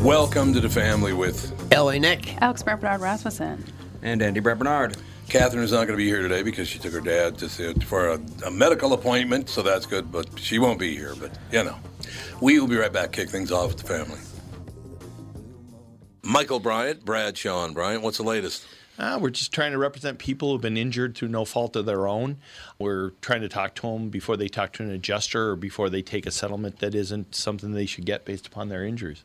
Welcome to the family with LA Nick. Alex Brett Bernard Rasmussen. And Andy Brett Bernard. Catherine is not going to be here today because she took her dad to see, for a, a medical appointment, so that's good. But she won't be here. But you know, we will be right back. Kick things off with the family. Michael Bryant, Bradshaw and Bryant. What's the latest? Uh, we're just trying to represent people who've been injured through no fault of their own. We're trying to talk to them before they talk to an adjuster or before they take a settlement that isn't something they should get based upon their injuries.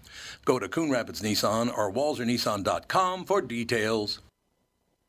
Go to Coon Rapids Nissan or WalserNissan.com for details.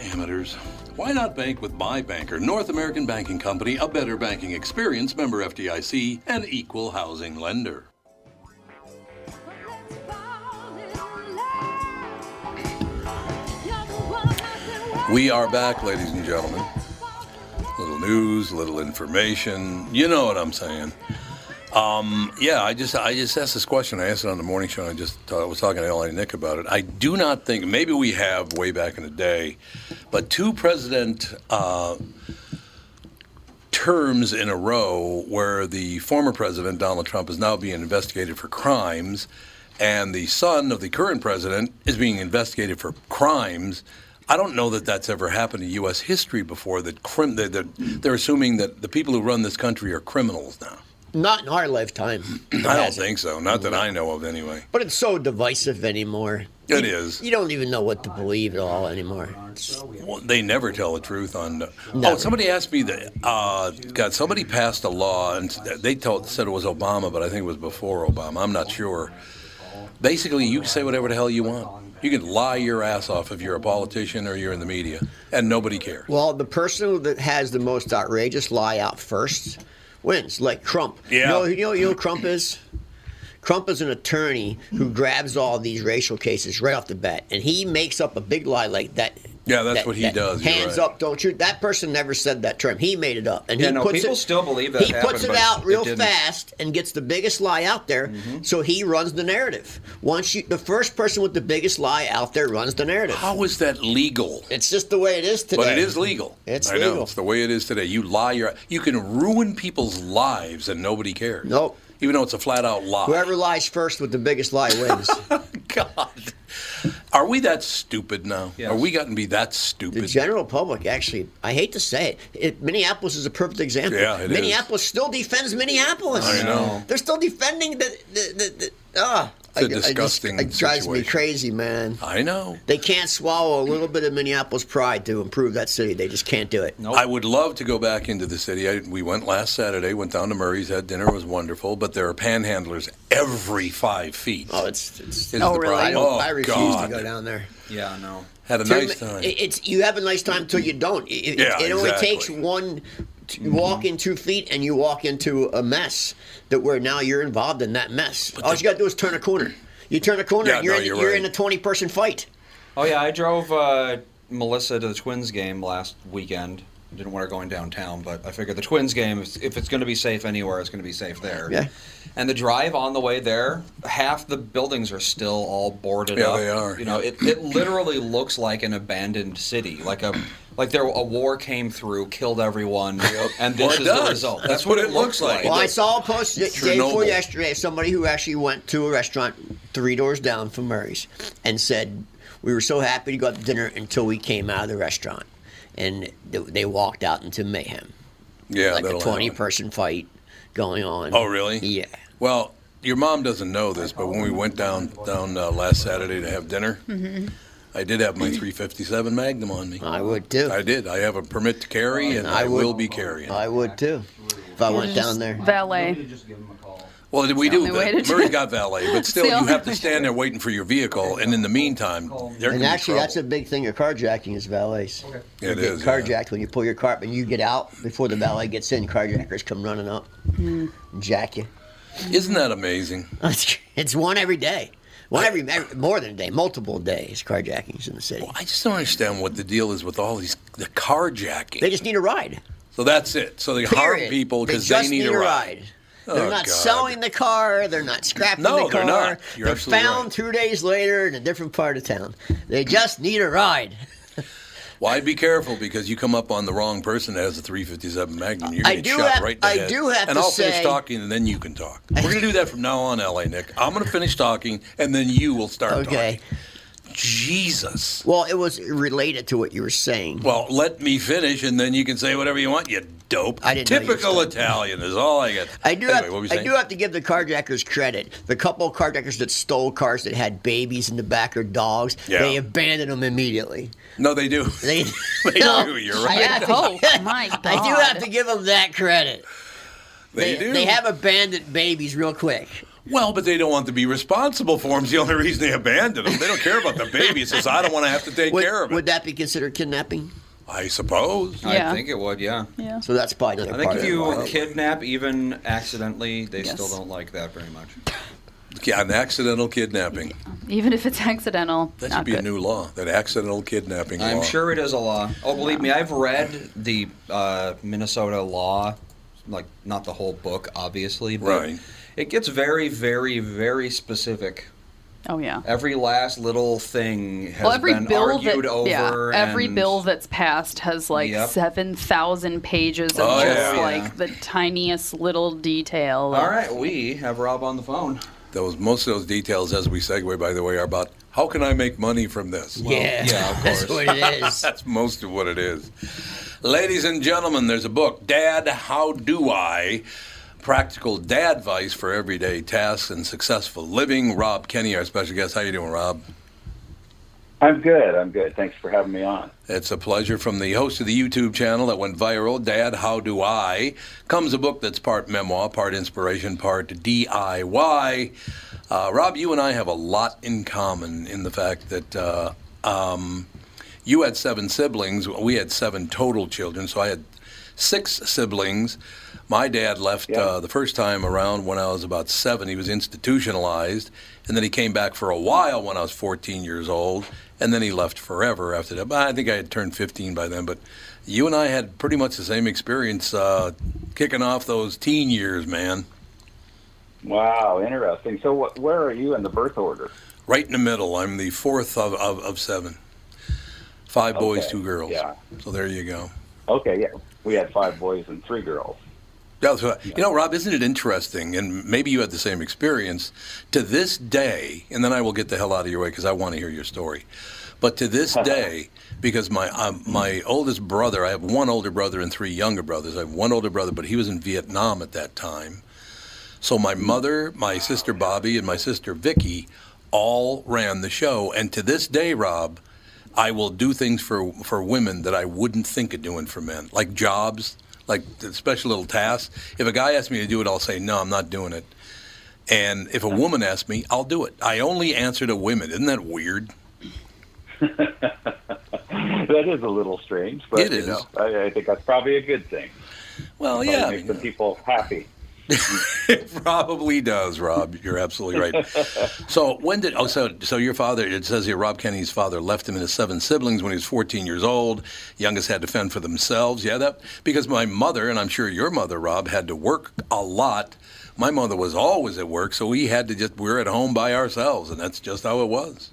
Amateurs. Why not bank with my banker, North American Banking Company, a better banking experience, member FDIC, and equal housing lender? We are back, ladies and gentlemen. Little news, little information. You know what I'm saying. Um, yeah, I just I just asked this question. I asked it on the morning show. I just uh, was talking to Eli Nick about it. I do not think maybe we have way back in the day, but two president uh, terms in a row where the former president Donald Trump is now being investigated for crimes, and the son of the current president is being investigated for crimes. I don't know that that's ever happened in U.S. history before. That, crim- that they're assuming that the people who run this country are criminals now. Not in our lifetime. I don't think so. Not that I know of, anyway. But it's so divisive anymore. It you, is. You don't even know what to believe at all anymore. Well, they never tell the truth on. The, oh, somebody asked me that. Uh, God, somebody passed a law, and they told said it was Obama, but I think it was before Obama. I'm not sure. Basically, you can say whatever the hell you want. You can lie your ass off if you're a politician or you're in the media, and nobody cares. Well, the person that has the most outrageous lie out first wins, like Trump. Yeah. You know, you know, you know Trump is? Trump is an attorney who grabs all these racial cases right off the bat, and he makes up a big lie like that. Yeah, that's That- what he that does. Hands right. up, don't shoot. That person never said that term. He made it up, and Yeah, he no, puts people it, still believe that He happened, puts it out real didn't. fast and gets the biggest lie out there. Mm-hmm. So he runs the narrative. Once you, the first person with the biggest lie out there runs the narrative. How is that legal? It's just the way it is today. But it is legal. It's I know. legal. It's the way it is today. You lie your you can ruin people's lives and nobody cares. Nope. Even though it's a flat out lie. Whoever lies first with the biggest lie wins. God. Are we that stupid now? Yes. Are we gotten to be that stupid? The general public, actually, I hate to say it, it Minneapolis is a perfect example. Yeah, it is. Minneapolis still defends Minneapolis. I know. They're still defending the. the, the, the ah, It's a I- I just- It drives me crazy, man. I know. They can't swallow a little bit of Minneapolis pride to improve that city. They just can't do it. Nope. I would love to go back into the city. I, we went last Saturday, went down to Murray's, had dinner, was wonderful, but there are panhandlers every five feet. Oh, it's. it's Is Oh, the really? I, don't, oh, oh, I refuse God. to go down there. Yeah, no. Had a To nice time. It's you have a nice time till you don't. It, it- Yeah, it only exactly. takes one. To walk in two feet and you walk into a mess that where now you're involved in that mess. All you got to do is turn a corner. You turn a corner Yeah, and you're, no, in, you're you're right. in a 20 person fight. Oh yeah, I drove uh, Melissa to the Twins game last weekend. Didn't want her going downtown, but I figured the Twins game, if if it's going to be safe anywhere, it's going to be safe there. Yeah. And the drive on the way there, half the buildings are still all boarded Yeah, up. they are. You know, it, it literally looks like an abandoned city, like a like there a war came through, killed everyone, and Well, this it is the result. That's That's, what what, it it looks looks like. like. Well, I saw a post the day before yesterday of somebody who actually went to a restaurant three doors down from Murray's and said, We were so happy to go out to dinner until we came out of the restaurant. And th- they walked out into mayhem. yeah, like a twenty-person fight going on. Oh, really? Yeah. Well, your mom doesn't know this, but when we went down down uh, last Saturday to have dinner, I did have my 357 Magnum on me. I would too. I did. I have a permit to carry, and I, I would- will be carrying. I would too. If I went down there. Valet. Well, we do. only way that. to do Murray's it. got valet, but still, you have to stand there waiting for your vehicle, and in the meantime, there can And be actually, that's a big thing of carjacking is valets. It you get is, yeah. carjacked when you pull your car up and you get out before the valet gets in. Carjackers come running up, hmm. and jack you. Isn't that amazing? it's one every day. One every, every more than a day, multiple days. Carjackings in the city. I just don't understand what the deal is with all these the carjacking. They just need a ride. so that's it. So they harm people because they they, just need, a ride. They're Oh, they're not God. selling the car. They're not scrapping No, the they're car. not. You're They're found right. two days later in a different part of town. They just need a ride. Why be careful because you come up on the wrong person that has a 357 Magnum. You're I gonna get shot have- right in the I head. do have and to I'll finish talking and then you can talk. We're going to do that from now on, LA Nick. I'm going to finish talking and then you will start Okay. talking. Jesus. Well, it was related to what you were saying. Well, let me finish and then you can say whatever you want, you dope. I didn't know Typical Italian is all I get. I do, anyway, have, what were you I do have to give the carjackers credit. The couple of carjackers that stole cars that had babies in the back or dogs, Yeah. they abandoned them immediately. No, they do. They, They No, do, you're I right. have Yeah, to- oh, my God. I do have to give them that credit. They, do. They have abandoned babies real quick. Well, but they don't want to be responsible for him. It's the only reason they abandoned them. They don't care about the baby. It says, I don't want to have to take Would, care of it. would that be considered kidnapping? I suppose. Yeah. I think it would, yeah. Yeah. So that's probably another I think part if of you it. kidnap even accidentally, they Yes. still don't like that very much. Yeah, an accidental kidnapping. Even if it's accidental, That should not be good. a new law. That accidental kidnapping I'm law. sure it is a law. Oh, believe me, I've read the uh, Minnesota law, like not the whole book, obviously, but Right. It gets very, very, very specific. Oh yeah. Every last little thing has Well, every been bill argued that over. yeah, every and- bill that's passed has like Yep. seven thousand pages of Oh, just yeah. like the tiniest little detail. of- All right, we have Rob on the phone. Those most of those details, as we segue, by the way, are about how can I make money from this. yeah, yeah, of that's course. what it is. That's most of what it is. Ladies and gentlemen, there's a book, Dad, How Do I? Practical dad advice for everyday tasks and successful living. Rob Kenney, our special guest. How you doing, Rob? I'm good. I'm good. Thanks for having me on. It's a pleasure. From the host of the YouTube channel that went viral, Dad, How Do I? comes a book that's part memoir, part inspiration, part DIY. Uh, Rob, you and I have a lot in common in the fact that uh, um, you had seven siblings. We had seven total children, so I had six siblings. My dad left Yeah. uh, the first time around when I was about seven. He was institutionalized, and then he came back for a while when I was 14 years old, and then he left forever after that. But I think I had turned 15 by then. But you and I had pretty much the same experience uh, kicking off those teen years, man. Wow, interesting. So, wh- where are you in the birth order? Right in the middle. I'm the fourth of, of, of seven. Five boys, Okay, two girls. yeah. So there you go. Okay, yeah, we had five boys and three girls. Yeah, so, you know, Rob, isn't it interesting? And maybe you had the same experience. To this day, and then I will get the hell out of your way because I want to hear your story. But to this day, because my um, my oldest brother, I have one older brother and three younger brothers. I have one older brother, but he was in Vietnam at that time. So my mother, my sister Bobby, and my sister Vicky all ran the show. And to this day, Rob, I will do things for for women that I wouldn't think of doing for men, like jobs, like special little tasks. If a guy asks me to do it, I'll say no, I'm not doing it. And if a woman asks me, I'll do it. I only answer to women. Isn't that weird? that is a little strange, but It you know, I, I think that's probably a good thing. Well, yeah, I makes mean, the people happy. it probably does, Rob. You're absolutely right. So when did? Oh, so so your father? It says here, Rob Kennedy's father left him and his seven siblings when he was 14 years old. Youngest had to fend for themselves. Yeah, that because my mother and I'm sure your mother, Rob, had to work a lot. My mother was always at work, so we had to just we're at home by ourselves, and that's just how it was.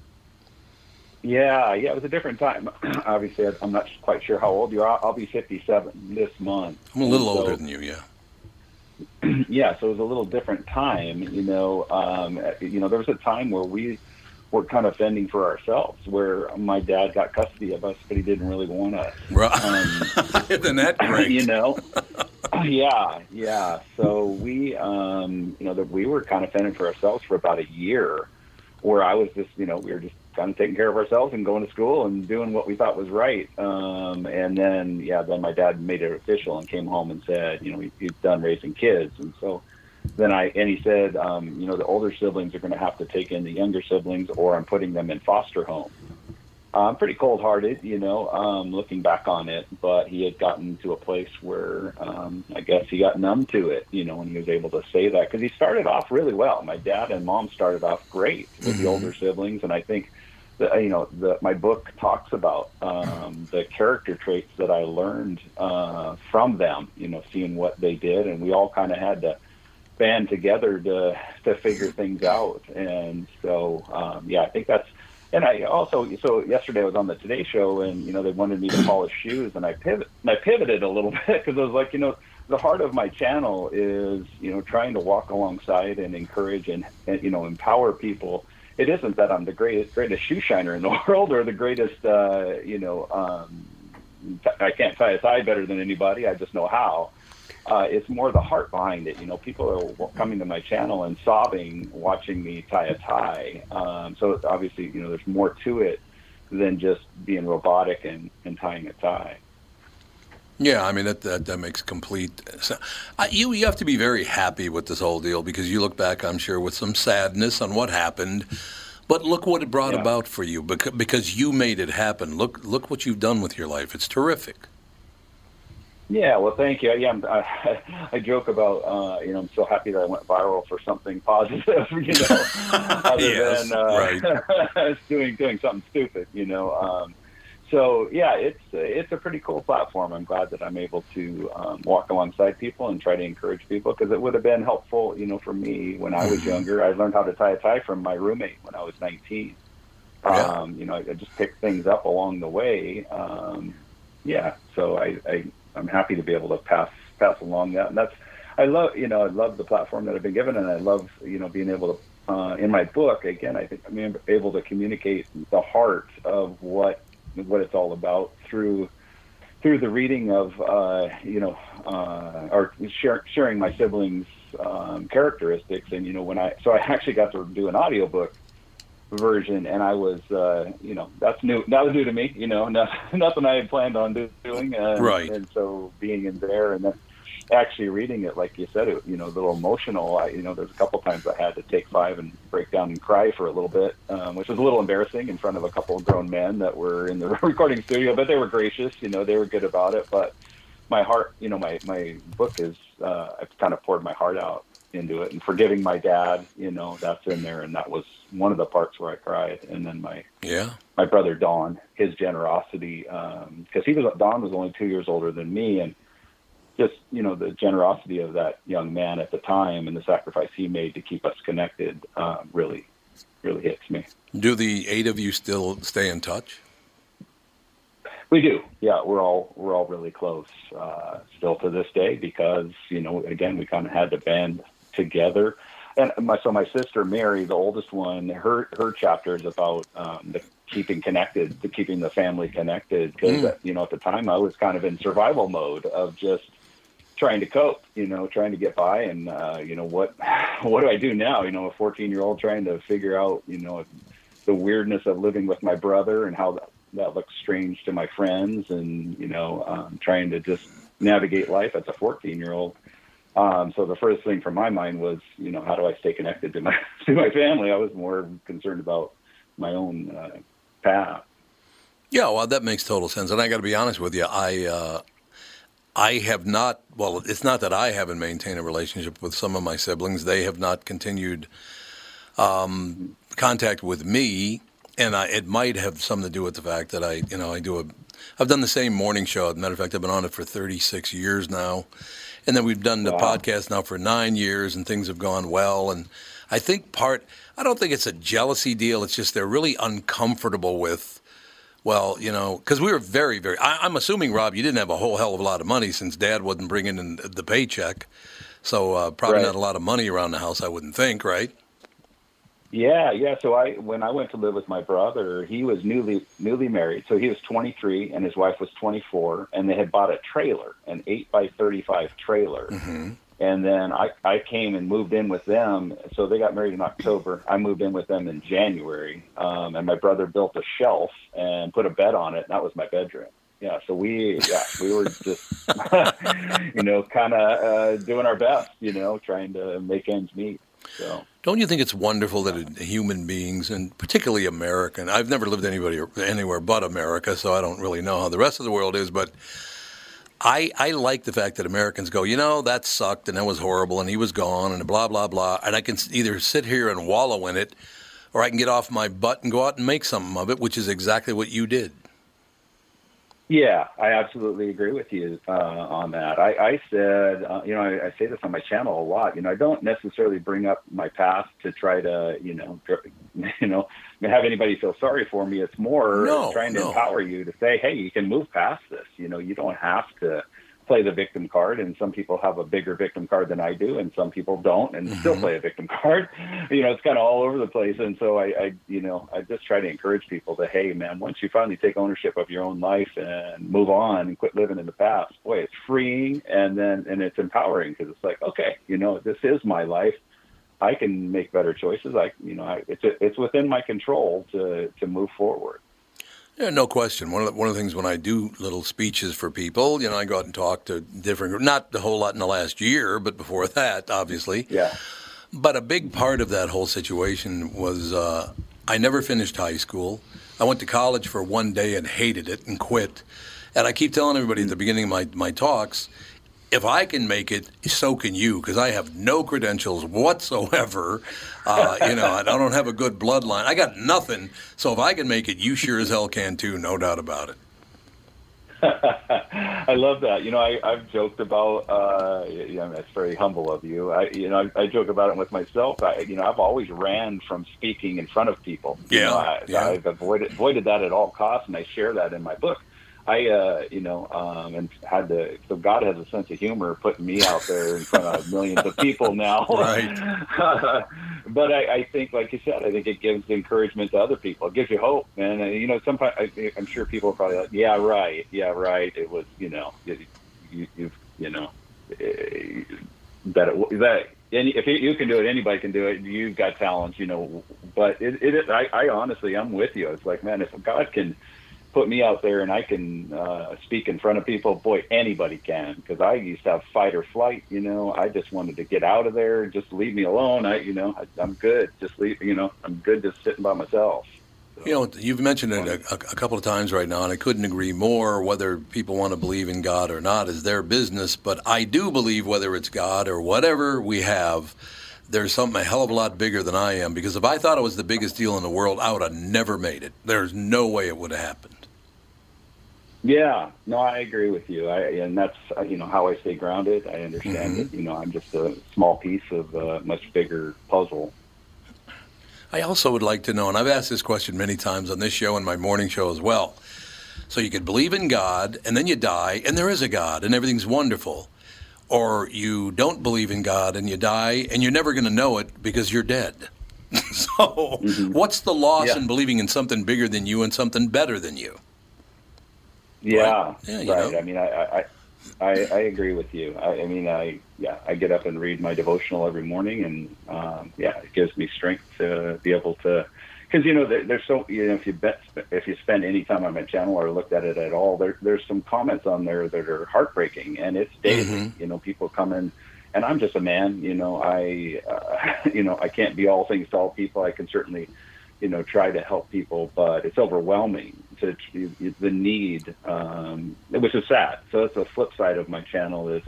Yeah, yeah, it was a different time. Obviously, I'm not quite sure how old you are. I'll be 57 this month. I'm a little so- older than you, yeah. yeah, so it was a little different time. You know, um, you know, there was a time where we were kind of fending for ourselves, where my dad got custody of us, but he didn't really want us. Right. Um, Isn't that great? you know, yeah, yeah. So we, um, you know, that we were kind of fending for ourselves for about a year, where I was just, you know, we were just kind of taking care of ourselves and going to school and doing what we thought was right. Um, and then, yeah, then my dad made it official and came home and said, you know, he, he's done raising kids, and so then I and he said, um, you know, the older siblings are going to have to take in the younger siblings, or I'm putting them in foster home. I'm pretty cold-hearted, you know, um, looking back on it. But he had gotten to a place where um, I guess he got numb to it, you know, when he was able to say that because he started off really well. My dad and mom started off great with the older siblings, and I think that you know, the, my book talks about um, the character traits that I learned uh, from them. You know, seeing what they did, and we all kind of had to band together to to figure things out. And so, um, yeah, I think that's. And I also, so yesterday I was on the Today Show, and you know they wanted me to polish shoes, and I pivot, and I pivoted a little bit because I was like, you know, the heart of my channel is, you know, trying to walk alongside and encourage and, and you know empower people. It isn't that I'm the greatest greatest shoe shiner in the world or the greatest, uh, you know, um, I can't tie a tie better than anybody. I just know how uh, it's more the heart behind it. You know, people are coming to my channel and sobbing watching me tie a tie. Um, so obviously, you know, there's more to it than just being robotic and, and tying a tie. Yeah, I mean that that, that makes complete. sense. Uh, you you have to be very happy with this whole deal because you look back, I'm sure, with some sadness on what happened. But look what it brought Yeah. about for you because, because you made it happen. Look look what you've done with your life. It's terrific. Yeah, well, thank you. Yeah, I'm, I, I joke about, uh, you know, I'm so happy that I went viral for something positive, you know, other Yes, than uh, doing doing something stupid, you know. Um, so yeah, it's it's a pretty cool platform. I'm glad that I'm able to um, walk alongside people and try to encourage people because it would have been helpful, you know, for me when I was younger. I learned how to tie a tie from my roommate when I was 19. Yeah. Um, you know, I just picked things up along the way. Um, yeah, so I, I I'm happy to be able to pass pass along that. And that's I love you know I love the platform that I've been given, and I love you know being able to uh, in my book again. I think I'm able to communicate the heart of what what it's all about through through the reading of uh, you know uh, or share, sharing my siblings um, characteristics and you know when I so I actually got to do an audiobook version and I was uh, you know that's new that was new to me you know not, nothing I had planned on doing uh, Right. and so being in there and then actually reading it like you said it you know a little emotional. I you know there's a couple times I had to take five and break down and cry for a little bit um, which was a little embarrassing in front of a couple of grown men that were in the recording studio but they were gracious you know they were good about it. But my heart, you know, my my book is uh, I've kind of poured my heart out into it, and forgiving my dad, you know, that's in there, and that was one of the parts where I cried, and then my Yeah. my brother Don, his generosity, because he was Don was only two years older than me, and just you know the generosity of that young man at the time and the sacrifice he made to keep us connected uh, really, really hits me. Do the eight of you still stay in touch? We do, yeah. We're all we're all really close uh, still to this day because you know again we kind of had to band together. And my so my sister Mary, the oldest one, her her chapter is about um, the keeping connected, the keeping the family connected. Because Mm. you know at the time I was kind of in survival mode of just trying to cope, you know, trying to get by, and uh, you know what what do I do now? You know, a 14 year old trying to figure out, you know, the weirdness of living with my brother and how that, that looks strange to my friends, and you know, um, trying to just navigate life as a 14 year old. Um, so the first thing from my mind was, you know, how do I stay connected to my to my family? I was more concerned about my own uh, path. Yeah, well, that makes total sense. And I got to be honest with you, I uh, I have not. Well, it's not that I haven't maintained a relationship with some of my siblings. They have not continued um, contact with me, and I, it might have something to do with the fact that I, you know, I do a. I've done the same morning show. As a matter of fact, I've been on it for 36 years now, and then we've done the Wow. podcast now for nine years, and things have gone well. And I think part. I don't think it's a jealousy deal. It's just they're really uncomfortable with. Well, you know, because we were very, very. I, I'm assuming, Rob, you didn't have a whole hell of a lot of money since Dad wasn't bringing in the paycheck, so uh, probably Right. not a lot of money around the house. I wouldn't think, right? Yeah, yeah. So I, when I went to live with my brother, he was newly newly married. So he was 23 and his wife was 24, and they had bought a trailer, an eight by 35 trailer. And then I, I came and moved in with them. So they got married in October. I moved in with them in January, um, and my brother built a shelf and put a bed on it. And that was my bedroom. Yeah. So we, yeah, we were just, you know, kind of uh, doing our best, you know, trying to make ends meet. So. Don't you think it's wonderful that human beings, and particularly American, I've never lived anybody anywhere but America, so I don't really know how the rest of the world is, but I, I like the fact that Americans go, you know, that sucked and that was horrible and he was gone and blah, blah, blah. And I can either sit here and wallow in it or I can get off my butt and go out and make something of it, which is exactly what you did. Yeah, I absolutely agree with you uh, on that. I, I said, uh, you know, I, I say this on my channel a lot. You know, I don't necessarily bring up my past to try to, you know, you know, have anybody feel sorry for me. It's more No, trying to no. empower you to say, hey, you can move past this. You know, you don't have to play the victim card. And some people have a bigger victim card than I do, and some people don't, and still mm-hmm. play a victim card. You know, it's kind of all over the place. And so I, I, you know, I just try to encourage people to, hey, man, once you finally take ownership of your own life and move on and quit living in the past, boy, it's freeing, and then and it's empowering because it's like, okay, you know, this is my life. I can make better choices. I, you know, I, it's it's within my control to to move forward. Yeah, no question. One of the, one of the things when I do little speeches for people, you know, I go out and talk to different, not a whole lot in the last year, but before that, obviously. Yeah. But a big part of that whole situation was uh, I never finished high school. I went to college for one day and hated it and quit. And I keep telling everybody at the beginning of my, my talks, if I can make it, so can you, because I have no credentials whatsoever. Uh, you know, I don't have a good bloodline. I got nothing. So if I can make it, you sure as hell can too, no doubt about it. I love that. You know, I, I've joked about. Uh, you know, that's very humble of you. I, you know, I, I joke about it with myself. I, you know, I've always ran from speaking in front of people. You Yeah, know, I, yeah. I've avoided avoided that at all costs, and I share that in my book. I, uh, you know, um, and had to. So God has a sense of humor, putting me out there in front of millions of people now. Right. but I, I think, like you said, I think it gives encouragement to other people. It gives you hope, man. And, you know, sometimes I, I'm sure people are probably like, "Yeah, right. Yeah, right. It was, you know, you, you, you've, you know, eh, that it, that any, if you can do it, anybody can do it. You've got talents, you know. But it, it I, I honestly, I'm with you. It's like, man, if God can put me out there and I can uh, speak in front of people, boy, anybody can. Because I used to have fight or flight. You know, I just wanted to get out of there. Just leave me alone. I, you know, I, I'm good. Just leave. You know, I'm good just sitting by myself. You know, you've mentioned it a, a couple of times right now, and I couldn't agree more. Whether people want to believe in God or not is their business, but I do believe whether it's God or whatever we have, there's something a hell of a lot bigger than I am. Because if I thought it was the biggest deal in the world, I would have never made it. There's no way it would have happened. Yeah, no, I agree with you. I, and that's uh, you know how I stay grounded. I understand Mhm. that you know I'm just a small piece of a much bigger puzzle. I also would like to know, and I've asked this question many times on this show and my morning show as well. So you could believe in God, and then you die, and there is a God, and everything's wonderful. Or you don't believe in God, and you die, and you're never going to know it because you're dead. so, what's the loss Yeah. in believing in something bigger than you and something better than you? Yeah, Yeah, you right. know. I mean, I, I, I, I agree with you. I, I mean, I, yeah, I get up and read my devotional every morning, and um, yeah, it gives me strength to be able to, because you know, there, there's so you know, if you bet, if you spend any time on my channel or looked at it at all, there, there's some comments on there that are heartbreaking, and it's daily. Mhm. You know, people come in. And I'm just a man, you know. I, uh, you know, I can't be all things to all people. I can certainly, you know, try to help people, but it's overwhelming. To, the need, um, which is sad. So that's the flip side of my channel is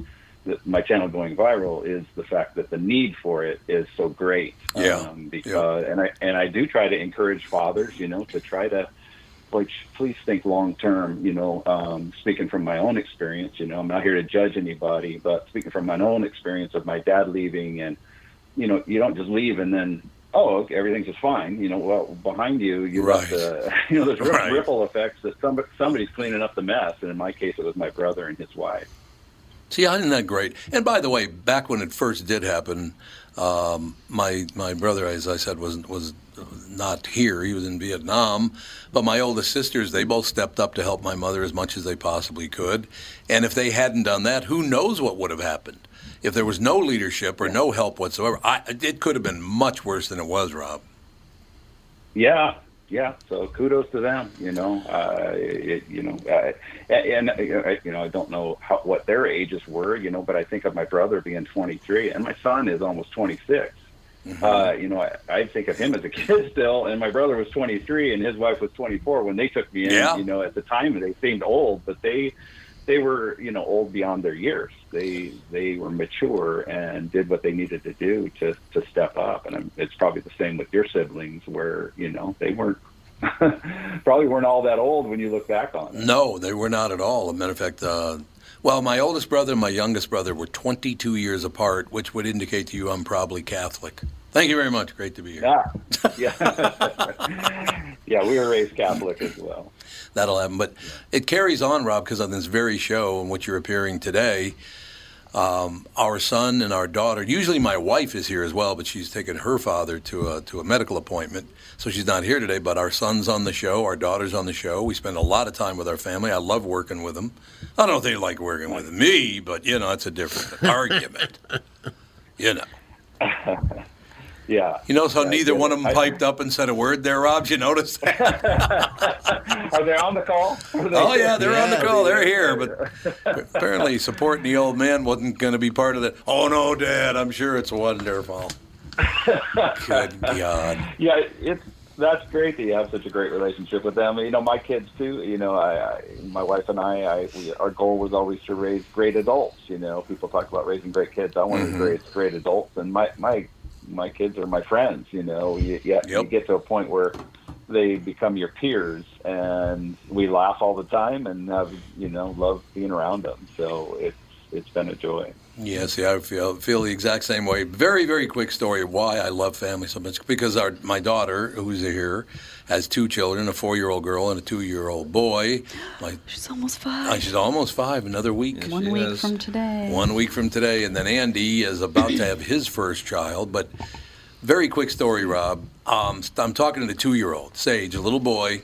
that my channel going viral is the fact that the need for it is so great. Yeah. Um, because and I and I do try to encourage fathers, you know, to try to like please think long term. You know, um, speaking from my own experience, you know, I'm not here to judge anybody, but speaking from my own experience of my dad leaving and you know, you don't just leave and then oh, okay, everything's just fine. You know, well, behind you, you Right. uh, you know, there's Right. ripple effects that somebody, somebody's cleaning up the mess. And in my case, it was my brother and his wife. See, isn't that great? And by the way, back when it first did happen, um, my my brother, as I said, was was not here. He was in Vietnam. But my oldest sisters, they both stepped up to help my mother as much as they possibly could. And if they hadn't done that, who knows what would have happened? If there was no leadership or no help whatsoever, I, it could have been much worse than it was, Rob. Yeah, yeah. So kudos to them. You know, uh, it, you know, uh, and, uh, you know, I don't know how, what their ages were. You know, but I think of my brother being 23, and my son is almost 26. Uh, you know, I, I think of him as a kid still, and my brother was 23, and his wife was 24 when they took me in. Yeah. You know, at the time they seemed old, but they they were you know old beyond their years. They they were mature and did what they needed to do to to step up. And I'm, it's probably the same with your siblings, where you know they weren't probably weren't all that old when you look back on it. No, they were not at all. As a matter of fact, uh, well, my oldest brother and my youngest brother were 22 years apart, which would indicate to you I'm probably Catholic. Thank you very much. Great to be here. Yeah, yeah, yeah. We were raised Catholic as well. That'll happen. But it carries on, Rob, because on this very show in which you're appearing today, um, our son and our daughter. Usually, my wife is here as well, but she's taken her father to a to a medical appointment, so she's not here today. But our son's on the show, our daughter's on the show. We spend a lot of time with our family. I love working with them. I don't know if they like working with me, but you know, it's a different argument. You know. Yeah. You notice how Yeah, neither one of them I- piped up and said a word there, Rob? You notice that? Are they on the call? Oh yeah, they're on the Yeah, call. They're here, but apparently supporting the old man wasn't going to be part of that. Oh no, Dad, I'm sure it's wonderful. Good God. yeah, it's that's great that you have such a great relationship with them. You know, my kids too. You know, I, I my wife and I, I we, our goal was always to raise great adults. You know, people talk about raising great kids. I want Mhm. to raise great adults, and my my my kids are my friends. You know, you, you, you get to a point where they become your peers, and we laugh all the time, and have you know love being around them. So it's it's been a joy. Yes, yeah, I feel feel the exact same way. Very, very quick story of why I love family so much. Because our my daughter, who's here, has two children: a four-year-old girl and a two-year-old boy. My, She's almost uh, five. she's almost five. Another week. One week is. from today. One week from today, and then Andy is about to have his first child. But very quick story, Rob. Um, I'm talking to the two-year-old Sage, a little boy.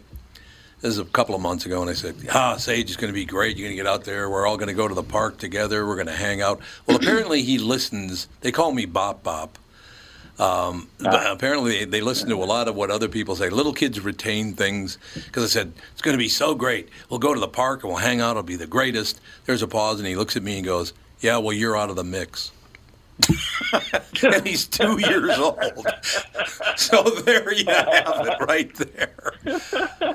This is a couple of months ago, and I said, "Ah, Sage is going to be great. You're going to get out there. We're all going to go to the park together. We're going to hang out." Well, apparently he listens. They call me Bop Bop. Um, but apparently, they listen to a lot of what other people say. Little kids retain things because I said it's going to be so great. We'll go to the park and we'll hang out. It'll be the greatest. There's a pause, and he looks at me and goes, "Yeah, well, you're out of the mix." and he's two years old. So there you have it, right there.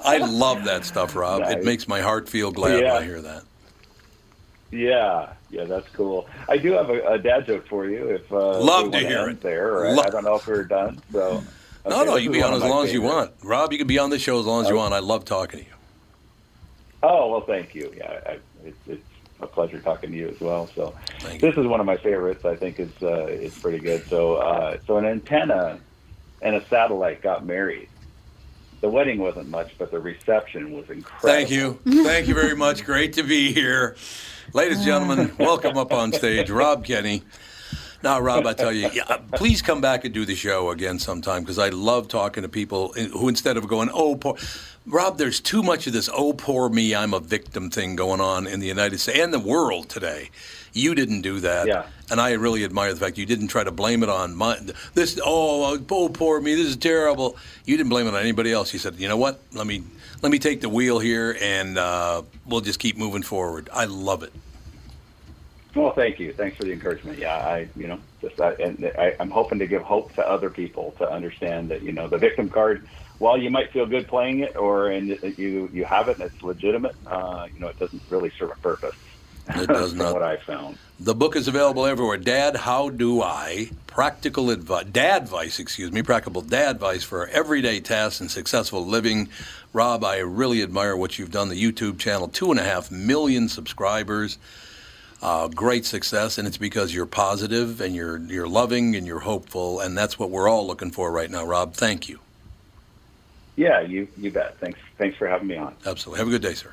I love that stuff, Rob. It makes my heart feel glad Yeah. when I hear that. Yeah, yeah, that's cool. I do have a, a dad joke for you. If uh, Love to hear it. There, or I- I don't know if we're done. So No, okay, no, this you can be on as long as you want. Rob, you can be on this show as long as you Oh. want. I love talking to you. Oh well, thank you. Yeah, I, it's, it's a pleasure talking to you as well. So Thank you. this is one of my favorites. I think it's uh, is pretty good. So uh, so an antenna and a satellite got married. The wedding wasn't much, but the reception was incredible. Thank you. Thank you very much. Great to be here. Ladies and gentlemen, welcome up on stage, Rob Kenney. Now, Rob, I tell you, yeah, please come back and do the show again sometime because I love talking to people who, instead of going, oh, poor. Rob, there's too much of this, oh, poor me, I'm a victim thing going on in the United States and the world today. You didn't do that. Yeah. And I really admire the fact you didn't try to blame it on my, this, oh, oh, poor me, this is terrible. You didn't blame it on anybody else. You said, you know what, let me, let me take the wheel here and uh, we'll just keep moving forward. I love it. Well, thank you. Thanks for the encouragement. Yeah, I, you know, just I, and I, I'm hoping to give hope to other people to understand that you know the victim card. While you might feel good playing it, or and you you have it and it's legitimate, uh, you know, it doesn't really serve a purpose. It does not. what I found. The book is available everywhere. Dad, how do I? Practical advice, dad advice, excuse me, practical dad advice for everyday tasks and successful living. Rob, I really admire what you've done. The YouTube channel, two and a half million subscribers, uh, great success, and it's because you're positive and you're you're loving and you're hopeful, and that's what we're all looking for right now. Rob, thank you. Yeah, you you bet. Thanks thanks for having me on. Absolutely. Have a good day, sir.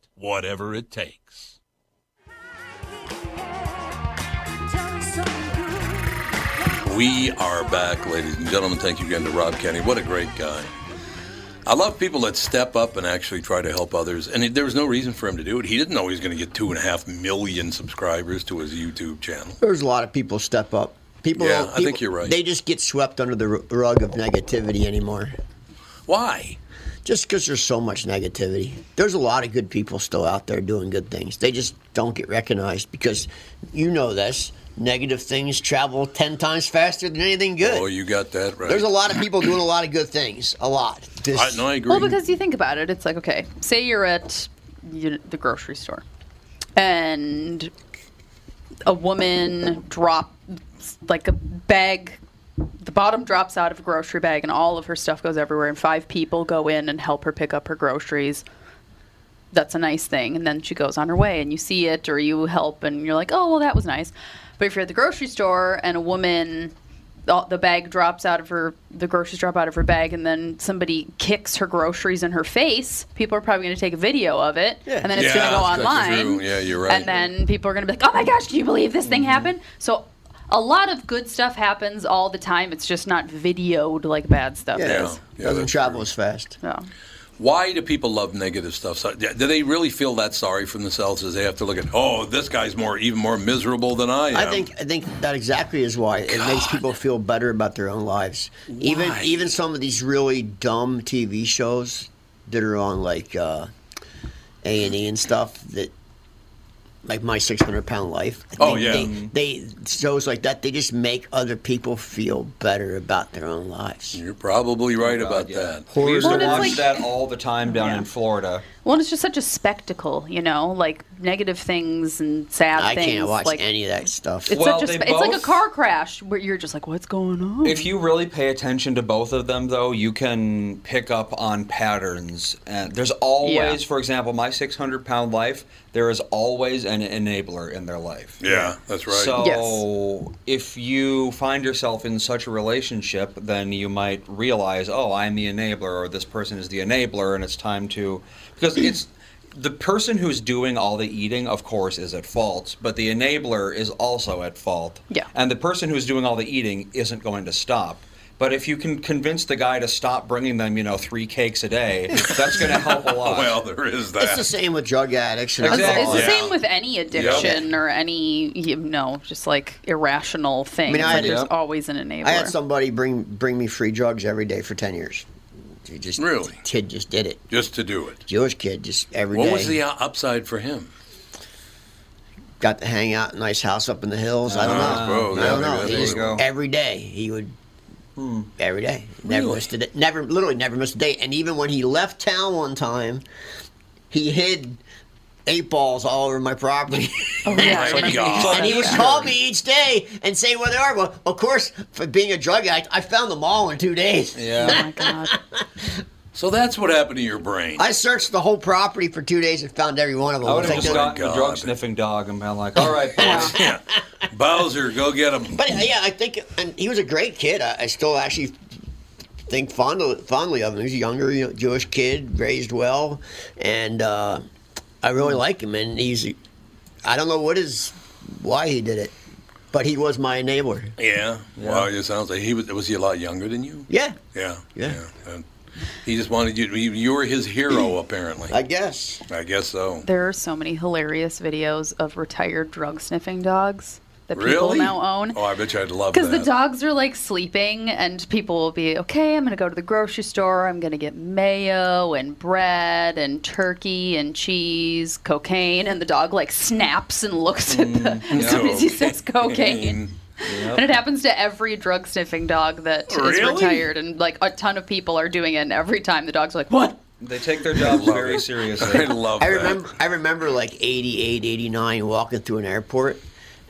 whatever it takes. We are back, ladies and gentlemen. Thank you again to Rob Kenney. What a great guy. I love people that step up and actually try to help others. And there was no reason for him to do it. He didn't know he was going to get two and a half million subscribers to his YouTube channel. There's a lot of people step up. People, Yeah, don't- I think you're right. They just get swept under the rug of negativity anymore. Why? Just because there's so much negativity. There's a lot of good people still out there doing good things. They just don't get recognized because you know this. negative things travel ten times faster than anything good. Oh, you got that right. There's a lot of people doing a lot of good things. A lot. This- I, no, I agree. Well, because you think about it, it's like okay, say you're at the grocery store, and a woman drop like a bag. The bottom drops out of a grocery bag, and all of her stuff goes everywhere. And five people go in and help her pick up her groceries. That's a nice thing. And then she goes on her way, and you see it, or you help, and you're like, oh, well, that was nice. But if you're at the grocery store and a woman the, the bag drops out of her the groceries drop out of her bag and then somebody kicks her groceries in her face people are probably going to take a video of it and then it's Yeah, going to go online. Yeah, you're right. and then people are going to be like oh my gosh do you believe this Mm-hmm. thing happened so a lot of good stuff happens all the time it's just not videoed like bad stuff yeah, is doesn't travel as fast. Yeah. Why do people love negative stuff? So, do they really feel that sorry for themselves as they have to look at, oh, this guy's more even more miserable than I am? I think I think that exactly is why it makes people feel better about their own lives. Even Why? even some of these really dumb TV shows that are on like uh, A and E and stuff that like my six hundred pound life. I Oh, think yeah. they, mm-hmm. they shows like that. They just make other people feel better about their own lives. You're probably oh, right about that. We used to Well, it's watch like- that all the time down in Florida. well it's just such a spectacle you know like negative things and sad things. I things can't watch like any of that stuff. it's Well, such a they spe- it's like a car crash where you're just like what's going on If you really pay attention to both of them, though, you can pick up on patterns. And there's always, Yeah. for example, my 600 pound life, there is always an enabler in their life. Yeah, that's right. So if you find yourself in such a relationship, then you might realize, oh, I'm the enabler, or this person is the enabler, and it's time to. Because it's. The person who's doing all the eating, of course, is at fault, but the enabler is also at fault. Yeah. And the person who's doing all the eating isn't going to stop. But if you can convince the guy to stop bringing them, you know, three cakes a day, that's going to help a lot. well, there is that. It's the same with drug addicts and It's- It's the Yeah. same with any addiction or any, you know, just like irrational thing. I like had- there's Yep. always an enabler. I had somebody bring bring me free drugs every day for ten years. He just Really? kid just did it. Just to do it. Jewish kid just every day. What was the uh, upside for him? got to hang out in a nice house up in the hills. I don't Ah, know. bro, I don't know. He just, every day he would. Every day, never Really? missed a day. Never, literally, never missed a day. And even when he left town one time, he hid eight balls all over my property. oh, yeah. I My God. and he would call me each day and say where they are. Well, of course, for being a drug addict, I found them all in two days. Yeah. Oh my god. So that's what happened to your brain. I searched the whole property for two days and found every one of them. I would have just gotten a drug sniffing dog and been like, all right, boys. yeah. Bowser, go get him. But yeah, I think, and he was a great kid. I, I still actually think fondly, fondly of him. He was a younger you know, Jewish kid, raised well, and uh, I really hmm. like him. And he's, I don't know what is, why he did it, but he was my enabler. Yeah. Wow, it sounds like he was. Was he a lot younger than you? Yeah, Yeah. Yeah. And he just wanted you. You, you were his hero, apparently. I guess. I guess so. There are so many hilarious videos of retired drug sniffing dogs that people Really? now own. Oh, I bet you I'd love that. Because the dogs are like sleeping, and people will be, okay, I'm going to go to the grocery store. I'm going to get mayo and bread and turkey and cheese, cocaine. And the dog like snaps and looks at the, as soon as he says cocaine. And it happens to every drug sniffing dog that is Really? retired. And like a ton of people are doing it. And every time the dog's like, what? They take their jobs love very it. seriously. I love I that. remember, I remember like 88, 89 walking through an airport.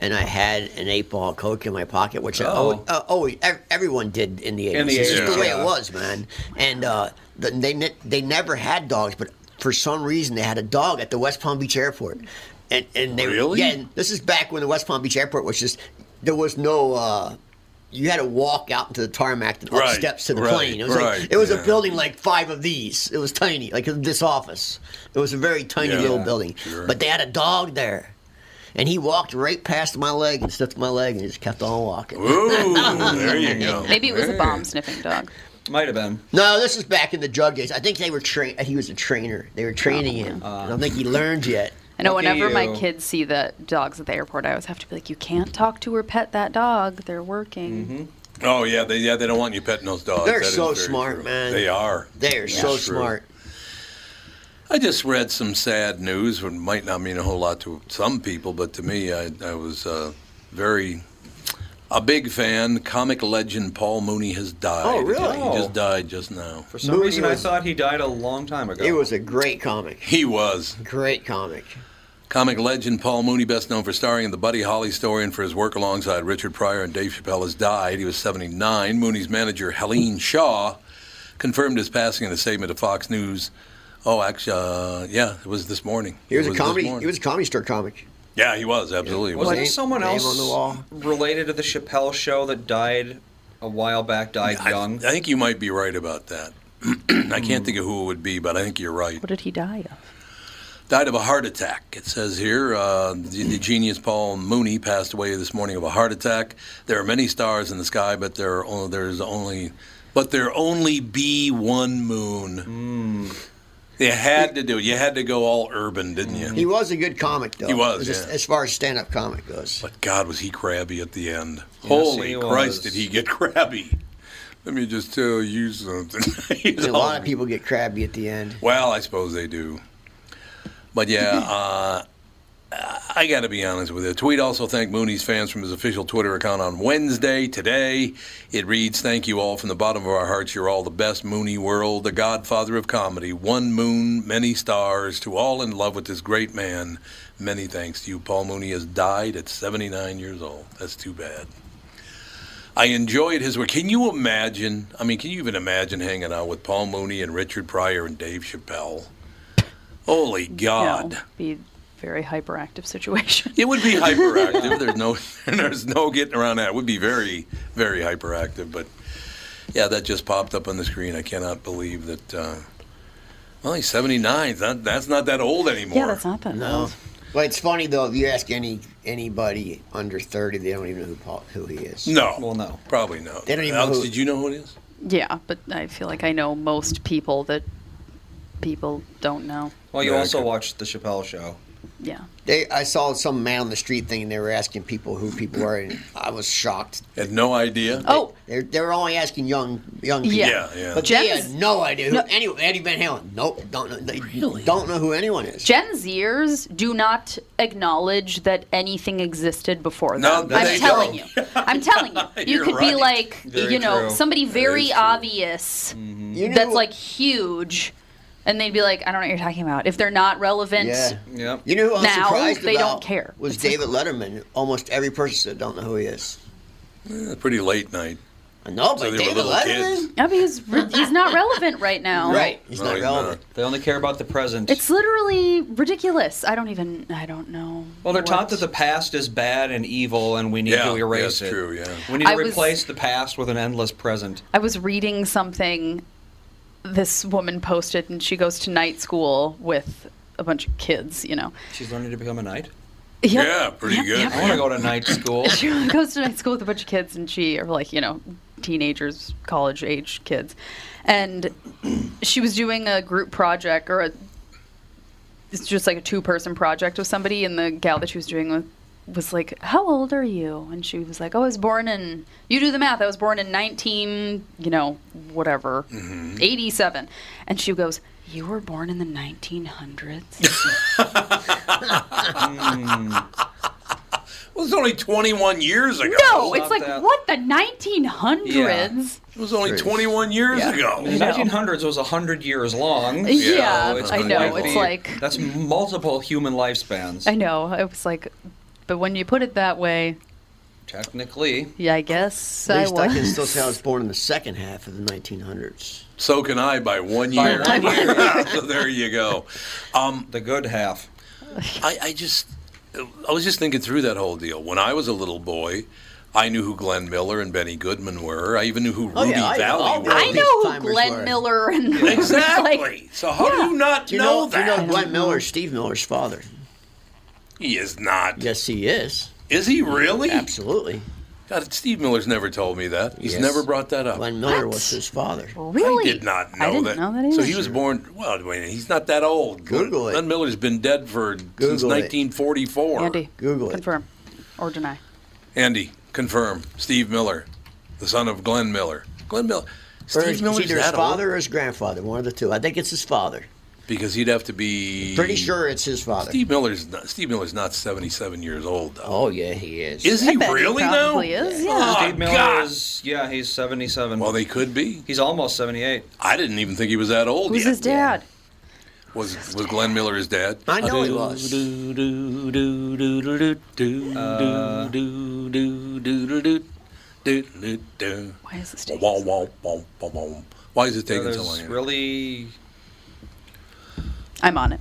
And I had an eight ball coke in my pocket, which I Oh. oh, uh, oh ev- everyone did in the eighties. In the It's just 80s, the way it was, man. And uh, the, they they never had dogs, but for some reason they had a dog at the West Palm Beach airport. And and they Really? yeah. This is back when the West Palm Beach airport was just there was no. Uh, you had to walk out into the tarmac and up Right, steps to the right, plane. It was right, like it was yeah. a building like five of these. It was tiny, like this office. It was a very tiny Yeah, little building. sure. But they had a dog there. And he walked right past my leg and sniffed my leg and just kept on walking. Ooh, there you go. Maybe it was a bomb sniffing dog. Might have been. No, this is back in the drug days. I think they were train. He was a trainer. They were training him. Oh. I don't think he learned yet. I know Lucky whenever my kids see the dogs at the airport, I always have to be like, you can't talk to or pet that dog. They're working. Mm-hmm. Oh yeah, they yeah they don't want you petting those dogs. They're That is so smart, true. man. They are. They are so True. smart. I just read some sad news, which might not mean a whole lot to some people, but to me, I, I was uh, very a big fan. Comic legend Paul Mooney has died. Oh, really? He just died just now. For some Mooney reason, was- I thought he died a long time ago. He was a great comic. He was. Great comic. Comic legend Paul Mooney, best known for starring in the Buddy Holly story and for his work alongside Richard Pryor and Dave Chappelle, has died. He was 79. Mooney's manager, Helene Shaw, confirmed his passing in a statement to Fox News. Oh, actually, uh, yeah, it was this morning. He was It a comedy. morning. He was a comedy store comic. Yeah, he was absolutely. Wasn't there someone else on the wall. related to the Chappelle show that died a while back? Died I, young. I think you might be right about that. I can't think of who it would be, but I think you're right. What did he die of? Died of a heart attack. It says here uh, the, the genius Paul Mooney passed away this morning of a heart attack. There are many stars in the sky, but there are only, there's only but there only be one moon. You had to do it. You had to go all urban, didn't you? He was a good comic, though. He was, Just yeah. as far as stand-up comic goes. But God, was he crabby at the end? Yes, Holy Christ, was. did he get crabby? Let me just tell you something. A lot of people get crabby at the end. Well, I suppose they do. But yeah, uh, I got to be honest with you. Tweet also thanked Mooney's fans from his official Twitter account on Wednesday. Today, it reads, "Thank you all from the bottom of our hearts. You're all the best, Mooney world, the godfather of comedy. One moon, many stars. To all in love with this great man, many thanks to you. Paul Mooney has died at 79 years old. That's too bad." I enjoyed his work. Can you imagine? I mean, can you even imagine hanging out with Paul Mooney and Richard Pryor and Dave Chappelle? Holy God! Be very hyperactive situation. It would be hyperactive. There's no, there's no getting around that. It would be very, very hyperactive. But yeah, that just popped up on the screen. I cannot believe that. Uh, well, he's 79. That, that's not that old anymore. Yeah, that's not that No. old. Well, it's funny though. If you ask any anybody under thirty, they don't even know who Paul, who he is. No. Well, no. Probably no. They don't even Alex, know who- did you know who it is? Yeah, but I feel like I know most people that people don't know. Well, you Yeah, also watched the Chappelle show. Yeah. They, I saw some man on the street thing, and they were asking people who people were, and I was shocked. Had no idea. Oh, they're, they were only asking young young people. Yeah. Yeah, yeah. But they Jen's- had no idea who No. any Eddie Van Halen. Nope, don't know. They don't know who anyone is. Gen Zers do not acknowledge that anything existed before them. No, I'm they telling don't. you. I'm telling you. You You're could be like, Very you know, true. somebody very is true. obvious mm-hmm. You know, that's like huge, and they'd be like, I don't know what you're talking about. If they're not relevant, yeah. Yep. You know who I was Now, surprised they about don't care. was It's like- David Letterman. Almost every person said don't know who he is. Eh, pretty late night. I know, So but they were David little Letterman. kids. I mean, he's, re- he's not relevant right now. Right, he's No, not he's relevant. They only care about the present. It's literally ridiculous. I don't even. I don't know. well, they're what- taught that the past is bad and evil, and we need Yeah, to erase yeah, that's it. true, yeah. We need to I was- replace the past with an endless present. I was reading something this woman posted, and she goes to night school with a bunch of kids. You know. She's learning to become a knight. Yep. Yeah, pretty Yep, good. yep. I want to go to night school. she goes to night school with a bunch of kids, and she are like you know teenagers, college age kids, and she was doing a group project or a it's just like a two person project with somebody, and the gal that she was doing with was like, "How old are you?" And she was like, "Oh, I was born in you do the math. I was born in 19, you know, whatever, mm-hmm. 87." And she goes, "You were born in the 1900s." Well, it's only 21 years ago. no, it's Not like that- what the 1900s. It was only 21 years Yeah. ago. The 1900s was 100 years long. Yeah, so it's I know. the- It's like That's multiple human lifespans. I know. It was like, but when you put it that way, Technically. yeah, I guess At I least I, can was. still say I was born in the second half of the 1900s. So can I by one By year. one year. so there you go. Um, The good half. I, I just, I was just thinking through that whole deal. When I was a little boy, I knew who Glenn Miller and Benny Goodman were. I even knew who Rudy Oh, yeah, I- Vallée all were. I know who timers Glenn were. Miller and Exactly. like, so how do you not Do you know, know, do that? you know Glenn Miller, Steve Miller's father? He is not. Yes, he is. Is he really? Absolutely. God, Steve Miller's never told me that. He's Yes. never brought that up. Glenn Miller What? was his father. really? I did not know I didn't that. know that so he was born. Well, wait, he's not that old. Google it. Glenn Miller's been dead for since Google it. 1944. Andy, Google it. confirm or deny. Andy, confirm. Steve Miller, the son of Glenn Miller. Glenn Miller. Or Steve it's Miller's either his that father old? or his grandfather, one of the two. I think it's his father. Because he'd have to be. Pretty sure it's his father. Steve Miller's not, Steve Miller's not 77 years old though. Oh yeah, he is. Is he I bet he really now? probably is, yeah. Oh, Steve Miller God. is yeah, he's seventy-seven. Well, they could be. he's almost seventy-eight. I didn't even think he was that old Who's yet. his dad? Was was Glenn Miller his dad? I know he uh, was. Why is this taking so long? Why is it taking so long? really I'm on it.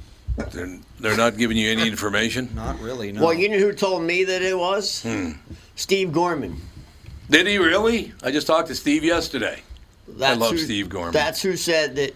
They're, they're not giving you any information. not really. No. Well, you know who told me that it was? Hmm. Steve Gorman. Did he really? I just talked to Steve yesterday. That's love who- Steve Gorman. That's who said that.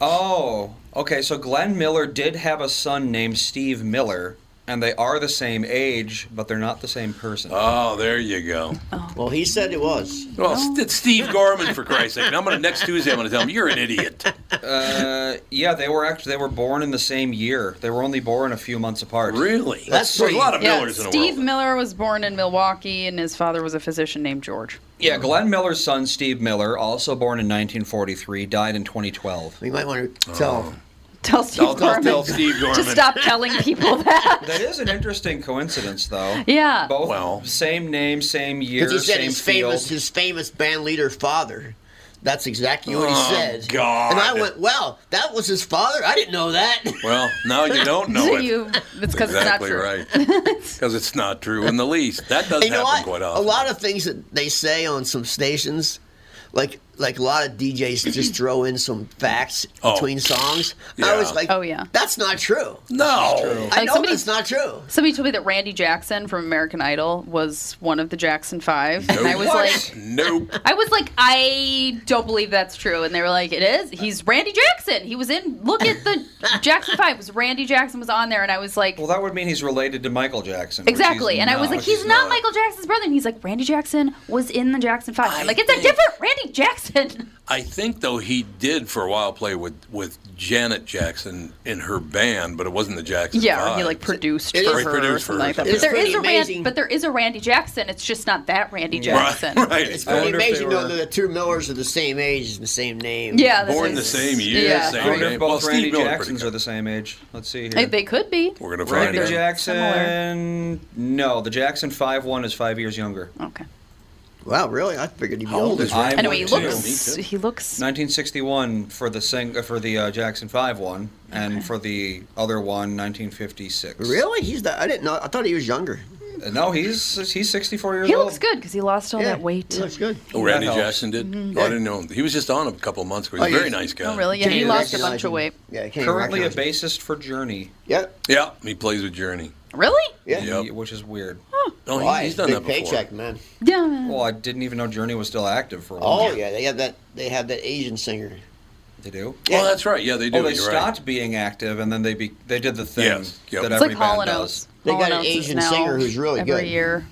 Oh, okay. So Glenn Miller did have a son named Steve Miller, and they are the same age, but they're not the same person. Oh, there you go. Well, he said it was. Well, it's Steve Gorman for Christ's sake. And I'm gonna next Tuesday. I'm gonna tell him you're an idiot. Uh, yeah, they were actually they were born in the same year. They were only born a few months apart. Really? That's There's pretty- a lot of Yeah, Millers in the Steve world. Miller was born in Milwaukee, and his father was a physician named George. Yeah, Glenn Miller's son Steve Miller, also born in 1943, died in 2012. We might want to tell. Tell Steve I'll, I'll Gorman tell Steve to stop telling people that. That is an interesting coincidence, though. Yeah. Both Well- same name, same year, Because he said same his field. famous, his famous band leader father. That's exactly what he Oh, said. God. And I went, "Well, that was his father. I didn't know that." Well, now you don't know So it. you, it's because exactly it's not true. right. Because it's not true in the least. That does you know happen what? quite A lot of things that they say on some stations, like like a lot of DJs just throw in some facts Oh. between songs. I was like, Oh, yeah. that's not true. no. I Like know somebody- that's not true. Somebody told me that Randy Jackson from American Idol was one of the Jackson Five, and I was Nope. like, nope. I was like, I don't believe that's true. And they were like, it is. He's Randy Jackson. He was in. Look at the Jackson Five. It was Randy Jackson was on there, and I was like, Well, that would mean he's related to Michael Jackson. exactly. he's And I was like, he's he's not not. Michael Jackson's brother. And he's like, Randy Jackson was in the Jackson Five. I'm like, it's a different Randy Jackson. I think though he did for a while play with with Janet Jackson in her band, but it wasn't the Jackson. Yeah, or he like produced It for is her produced for something her like that. or But there a It's Randy, but there is a Randy Jackson. It's just not that Randy Yeah. Jackson. Right, right. It's I pretty wonder amazing though that the two Millers are the same age and the same name. Yeah, this Born the same year, Yeah. same name. if Well, both Steve Randy Miller Jacksons are the same age. Let's see here. Hey, they could be. We're gonna find Randy out. Jackson. No, the Jackson Five one is five years younger. Okay. Wow, really? I figured he'd be How old older. is I Anyway, he would too. looks. He looks. 1961 for the sing uh, for the uh, Jackson Five one, and for the other one, 1956. Really? He's that? I didn't know. I thought he was younger. No, he's he's 64 years He old. He looks good because he lost all yeah, that weight. He looks good. Oh, Randy Jackson did. Mm-hmm. Oh, I didn't know. He was just on a couple of months ago. He's Oh, a yeah. very nice guy. Oh, really? Yeah, Can't he lost a recognize bunch of weight. Yeah, can't Currently a bassist for Journey, Yep. Yeah, he plays with Journey. Really? Yeah. Yep. which is weird. Oh, he- Why? he's done Big that before. paycheck, man. Yeah. Well, I didn't even know Journey was still active for a while. Oh yeah, they have that. They have that Asian singer. They do. Oh, that's right. Yeah, they do. Oh, they You're stopped right. being active, and then they be they did the thing Yes, yep. that It's every like band and does. Oates. They Hall got an Asian singer who's really every good. year.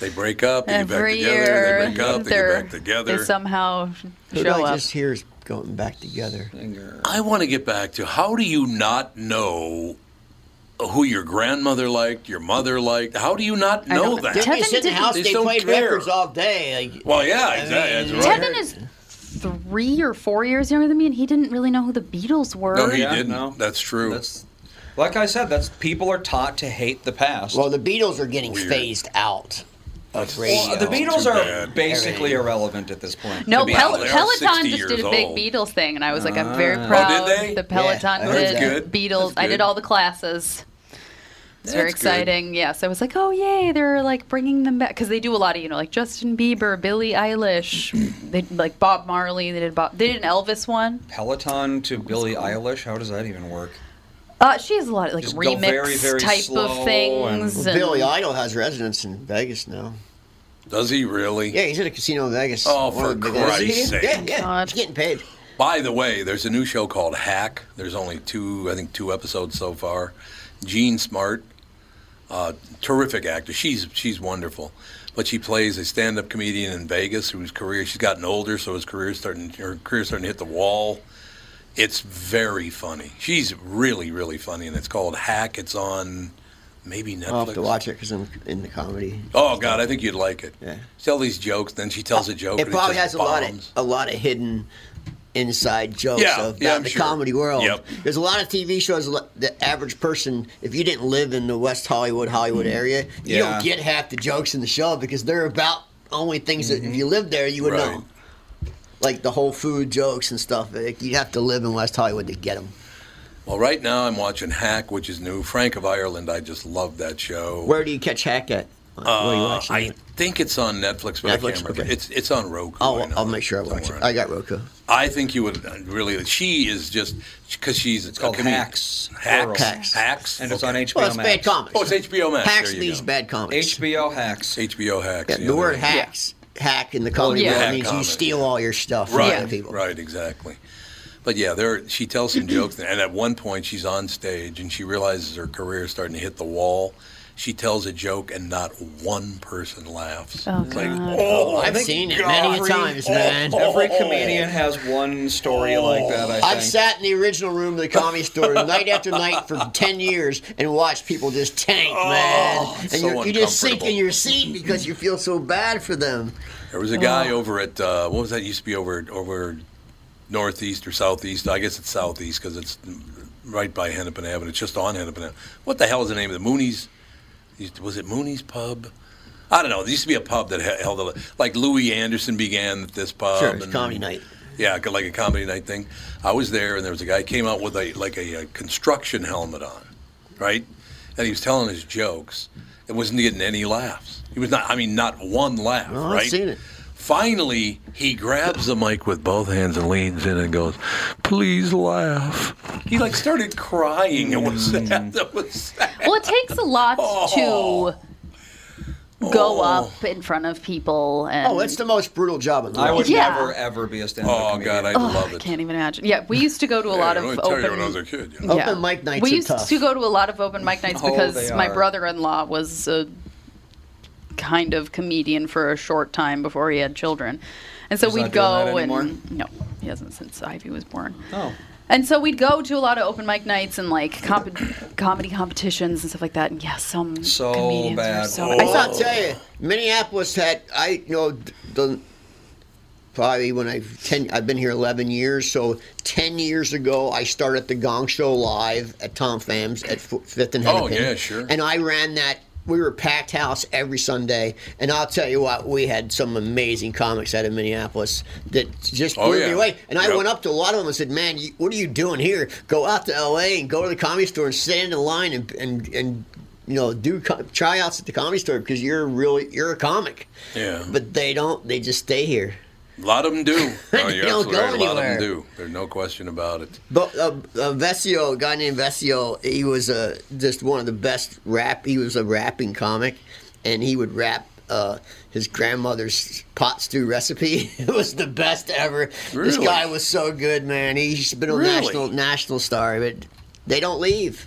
They break up. They get back Every together. year. They break up. They they're- get back together. They somehow Who show do I up. just hear is going back together? Singer. I want to get back to how do you not know who your grandmother liked, your mother liked? How do you not know know. that? Didn't Tevin sit in the didn't- house? They They, don't played care. records all day. Like, Well, yeah, I exactly. mean, That's right. Tevin is three or four years younger than me, and he didn't really know who the Beatles were. No, he Yeah, didn't. no. That's true. That's like I said. That's people are taught to hate the past. Well, the Beatles are getting Weird. phased out of radio. Well, the Beatles are bad. basically irrelevant at this point. no, Pel- honest. they are Peloton just did a big old. Beatles thing, and I was like, I'm very Ah. proud. Oh, did they? The Peloton Yeah, did that. Good. Beatles. That's I did all the classes. It's very That's good. exciting. Yes, I was like, oh yay, they're like bringing them back because they do a lot of you know like Justin Bieber, Billie Eilish, they like Bob Marley. They did Bob. They did an Elvis one. Peloton to Billie Eilish. How does that even work? Uh, she has a lot of like Just remix very, very type of and- things. And- Billy Idol has residence in Vegas now. Does he really? Yeah, he's at a casino in Vegas. Oh, One for of the big. Christ's sake. Yeah, yeah, God. he's getting paid. By the way, there's a new show called Hack. There's only two, I think, two episodes so far. Jean Smart, uh, terrific actor. She's she's wonderful, but she plays a stand-up comedian in Vegas whose career she's gotten older, so his career's starting her career's starting to hit the wall. It's very funny. She's really really funny, and it's called Hack. It's on maybe Netflix. I'll have to watch it because I'm in the comedy. Oh God, I think you'd like it. Yeah. She tell these jokes, then she tells a joke. It and probably just has a lot of a lot of hidden inside jokes Yeah, of yeah, the sure. comedy world. Yep. There's a lot of TV shows. The average person, if you didn't live in the West Hollywood, Hollywood area, you Mm-hmm. Yeah. don't get half the jokes in the show because they're about only things that if you lived there, you would Right. know. Like the whole food jokes and stuff. Like, you'd have to live in West Hollywood to get them. Well, right now I'm watching Hack, which is new. Frank of Ireland, I just love that show. Where do you catch Hack at? Where are Uh, I it? think it's on Netflix, but I Netflix? can't remember. Okay. It's it's on Roku. I'll, I know, I'll make sure I watch it. I got Roku. I think you would really. She is just because she's It's called a comedian. Hacks. Hacks. Hacks. Hacks. And it's on HBO Well, it's Max. bad comics. Oh, it's HBO Max. Hacks There these bad comics. HBO Hacks. HBO Hacks. Yeah, yeah, the word there- hacks, hack in the comedy yeah. world means you steal all your stuff from Right, other people. right, exactly. But yeah, there she tells some jokes, and at one point she's on stage and she realizes her career is starting to hit the wall. She tells a joke and not one person laughs. Oh, It's like, oh, I've thank seen it many a times, man. Every comedian has one story like that. I think. I've sat in the original room of the comedy store night after night for 10 years and watched people just tank, man. And so you're, just sink in your seat because you feel so bad for them. There was a guy over at uh, what was that? Used to be over over northeast or southeast. I guess it's southeast because it's right by Hennepin Avenue. It's just on Hennepin Avenue. What the hell is the name of the Mooney's? Was it Mooney's Pub? I don't know. There used to be a pub that held a, like Louie Anderson began at this pub. Sure, and- comedy night. Yeah, like a comedy night thing. I was there, and there was a guy came out with a like a, uh construction helmet on, right? And he was telling his jokes. It wasn't getting any laughs. He was not. I mean, not one laugh. I've right? seen it. Finally, he grabs the mic with both hands and leans in and goes, "Please laugh." He like started crying. It was mm. sad. That was sad. Well, it takes a lot Oh. to go oh. up in front of people and. Oh, it's the most brutal job in the I would Yeah. never ever be a stand-up Oh comedian. God, I Ugh, love I it. can't even imagine. Yeah, we used to go to a Yeah, lot of me tell you open. when I was a kid. You know? Open mic nights We are used tough. to go to a lot of open mic nights Oh, because my brother-in-law was a kind of comedian for a short time before he had children, and so He's we'd not doing go anymore? and no, he hasn't since Ivy was born. Oh. And so we'd go to a lot of open mic nights and like comp- comedy competitions and stuff like that. And yeah, some So comedians bad. Are so Oh. I gotta tell you, Minneapolis had I you know the probably when I ten I've been here eleven years, so ten years ago I started the Gong Show live at Tom Pham's at Fifth and Oh, Hennepin. yeah, sure. And I ran that. We were packed house every Sunday, and I'll tell you what, we had some amazing comics out of Minneapolis that just Oh, blew yeah. me away. And I Yep. went up to a lot of them and said, "Man, you, what are you doing here? Go out to L.A. and go to the comedy store and stand in line and and and." You know, do co- tryouts at the comedy store because you're really you're a comic. Yeah. But they don't. They just stay here. A lot of them do. Oh, They don't go right. A lot of them do. There's no question about it. But uh, uh, Vesio, a guy named Vesio, he was uh, just one of the best rap. He was a rapping comic, and he would rap uh, his grandmother's pot stew recipe. it was the best ever. This guy was so good, man. He's been a Really? national national star, but they don't leave.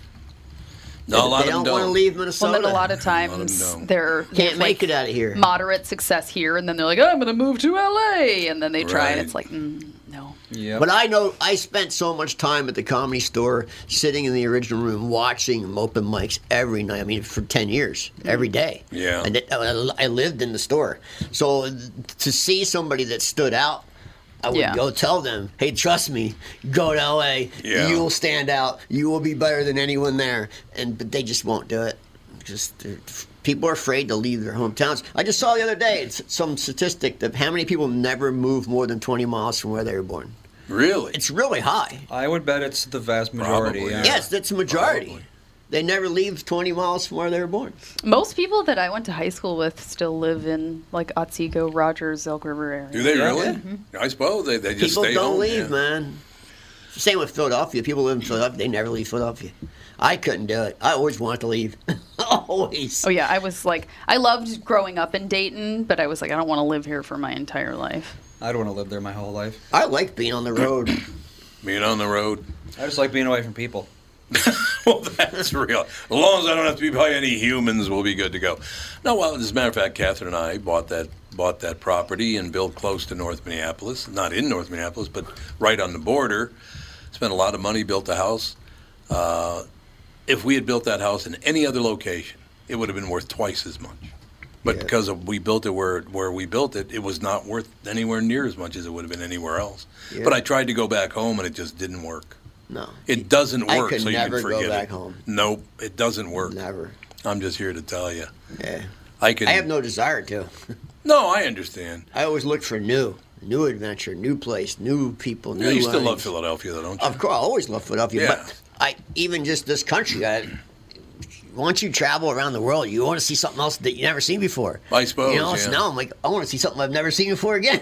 No, a lot they of them don't want to don't. leave Well, Minnesota. then a lot of times don't. they're Can't make like, it out of here. Moderate success here, and then they're like, oh, "I'm going to move to LA," and then they try, and it's like, mm, no. Yeah. But I know I spent so much time at the comedy store, sitting in the original room, watching them open mics every night. I mean, for ten years, every day. Yeah. And I I lived in the store, so to see somebody that stood out, I would Yeah. go tell them, "Hey, trust me, go to LA. Yeah. You will stand out. You will be better than anyone there." And but they just won't do it. Just people are afraid to leave their hometowns. I just saw the other day some statistic that how many people never move more than twenty miles from where they were born. Really? It's really high. I would bet it's the vast majority. Probably, yeah. Yes, that's a majority. Probably. They never leave 20 miles from where they were born. Most people that I went to high school with still live in like Otsego, Rogers, Elk River area. Do they Yeah. really? I suppose they, they just People stay don't home. leave, yeah. man. Same with Philadelphia. People live in Philadelphia. They never leave Philadelphia. I couldn't do it. I always wanted to leave. always. Oh yeah, I was like, I loved growing up in Dayton, but I was like, I don't want to live here for my entire life. I'd want to live there my whole life. I like being on the road. Being on the road. I just like being away from people. well, that's real. As long as I don't have to be by any humans, we'll be good to go. No, well, as a matter of fact, Catherine and I bought that bought that property and built close to North Minneapolis. Not in North Minneapolis, but right on the border. Spent a lot of money, built a house. Uh, if we had built that house in any other location, it would have been worth twice as much. But because of we built it where where we built it, it was not worth anywhere near as much as it would have been anywhere else. Yeah. But I tried to go back home and it just didn't work. No. It doesn't work. I could so you never go back it. home. Nope, it doesn't work. Never. I'm just here to tell you. Yeah. I can. I have no desire to. No, I understand. I always look for new, new adventure, new place, new people, new. Yeah, you still love. Philadelphia, though, don't you? Of course, I always love Philadelphia. Yeah. But I even just this country. I, once you travel around the world, you want to see something else that you never seen before. I suppose, You know, so now I'm like, I want to see something I've never seen before again.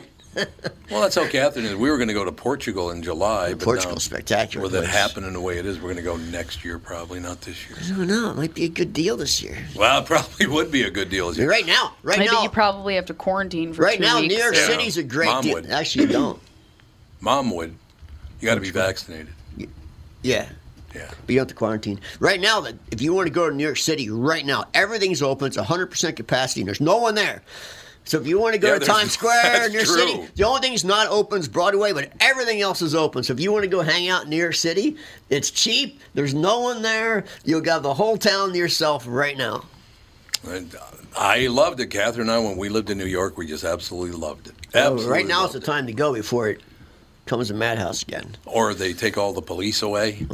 Well, that's how Catherine is. We were going to go to Portugal in July. but Portugal's now, spectacular With it place. happening the way it is, we're going to go next year, probably not this year. I don't know. It might be a good deal this year. Well, it probably would be a good deal. I mean, right now, right Maybe now, you probably have to quarantine for right two now, weeks. New York Yeah. City's a great Mom deal. would. Actually, you don't. Mom would. You got to be vaccinated. Yeah. Yeah. But you don't have to quarantine. Right now, if you want to go to New York City, right now, everything's open. It's 100% capacity, and there's no one there. So if you want to go Yeah, to Times Square, New York. City, the only thing that's not open is Broadway, but everything else is open. So if you want to go hang out in New York City, it's cheap. There's no one there. You'll got the whole town to yourself right now. And uh, I loved it. Catherine and I, when we lived in New York, we just absolutely loved it. So Absolutely. right now is the time to go before it comes a madhouse again. Or they take all the police away.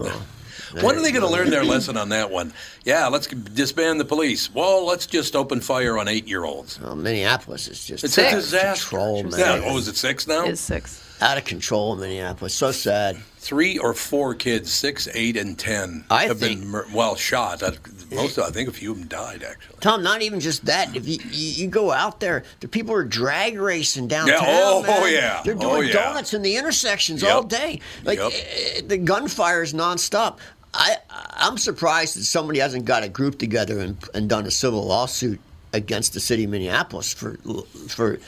When are they going to learn their lesson on that one? Yeah, let's disband the police. Well, let's just open fire on eight-year-olds. Well, Minneapolis is just It's out a disaster. Control, man. Yeah, oh, is it six now? It's six. Out of control in Minneapolis. So sad. Three or four kids, six, eight, and ten, I have think- been mur- well shot. Most, of, I think, a few of them died actually. Tom, not even just that. If you, you, you go out there, the people are drag racing downtown. oh, man. yeah. They're doing Oh, yeah. donuts in the intersections Yep. all day. Like Yep. eh, the gunfire is nonstop. I I'm surprised that somebody hasn't got a group together and, and done a civil lawsuit against the city of Minneapolis for for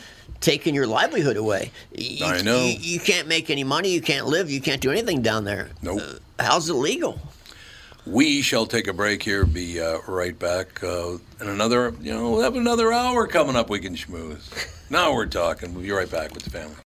taking your livelihood away. You, I know. You, you can't make any money. You can't live. You can't do anything down there. Nope. Uh, how's it legal? We shall take a break here. Be uh, right back uh, in another. You know, we'll have another hour coming up. We can schmooze. now we're talking. We'll be right back with the family.